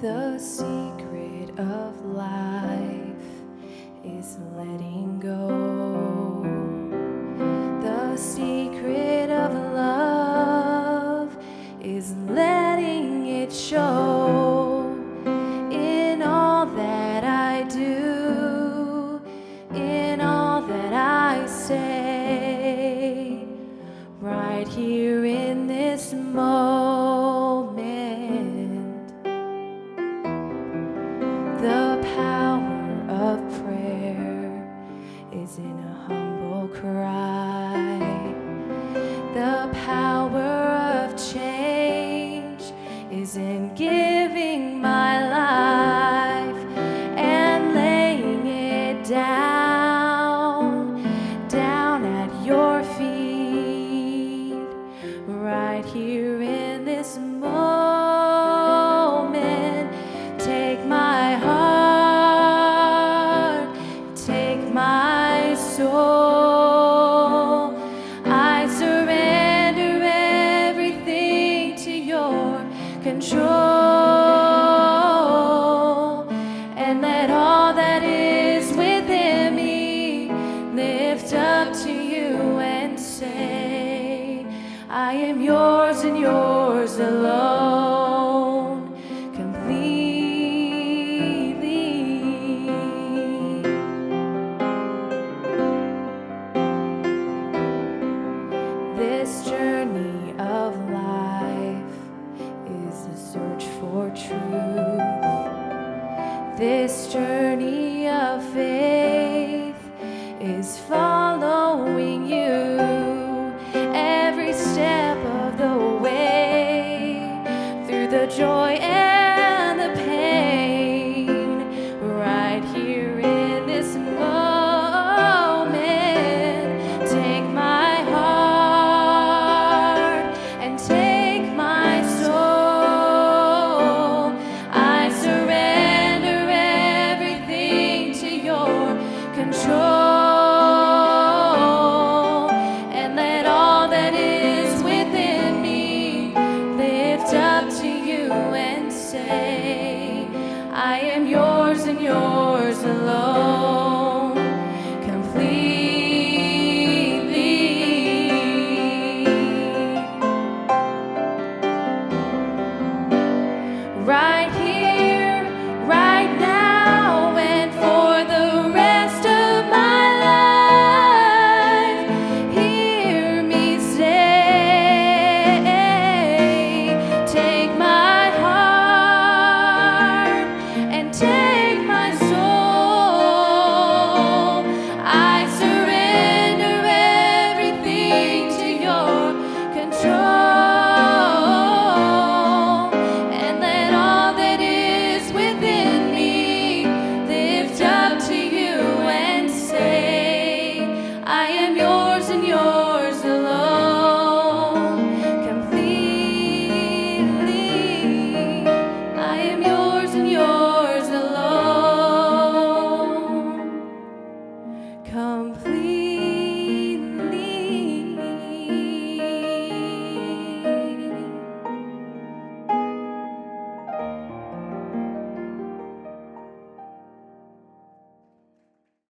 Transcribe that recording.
The secret of life is letting go. The secret of love is letting it show in all that I do, in all that I say, right here is in a humble cry. The power of change is in giving I am yours and yours alone, completely. This journey of life is a search for truth. This journey.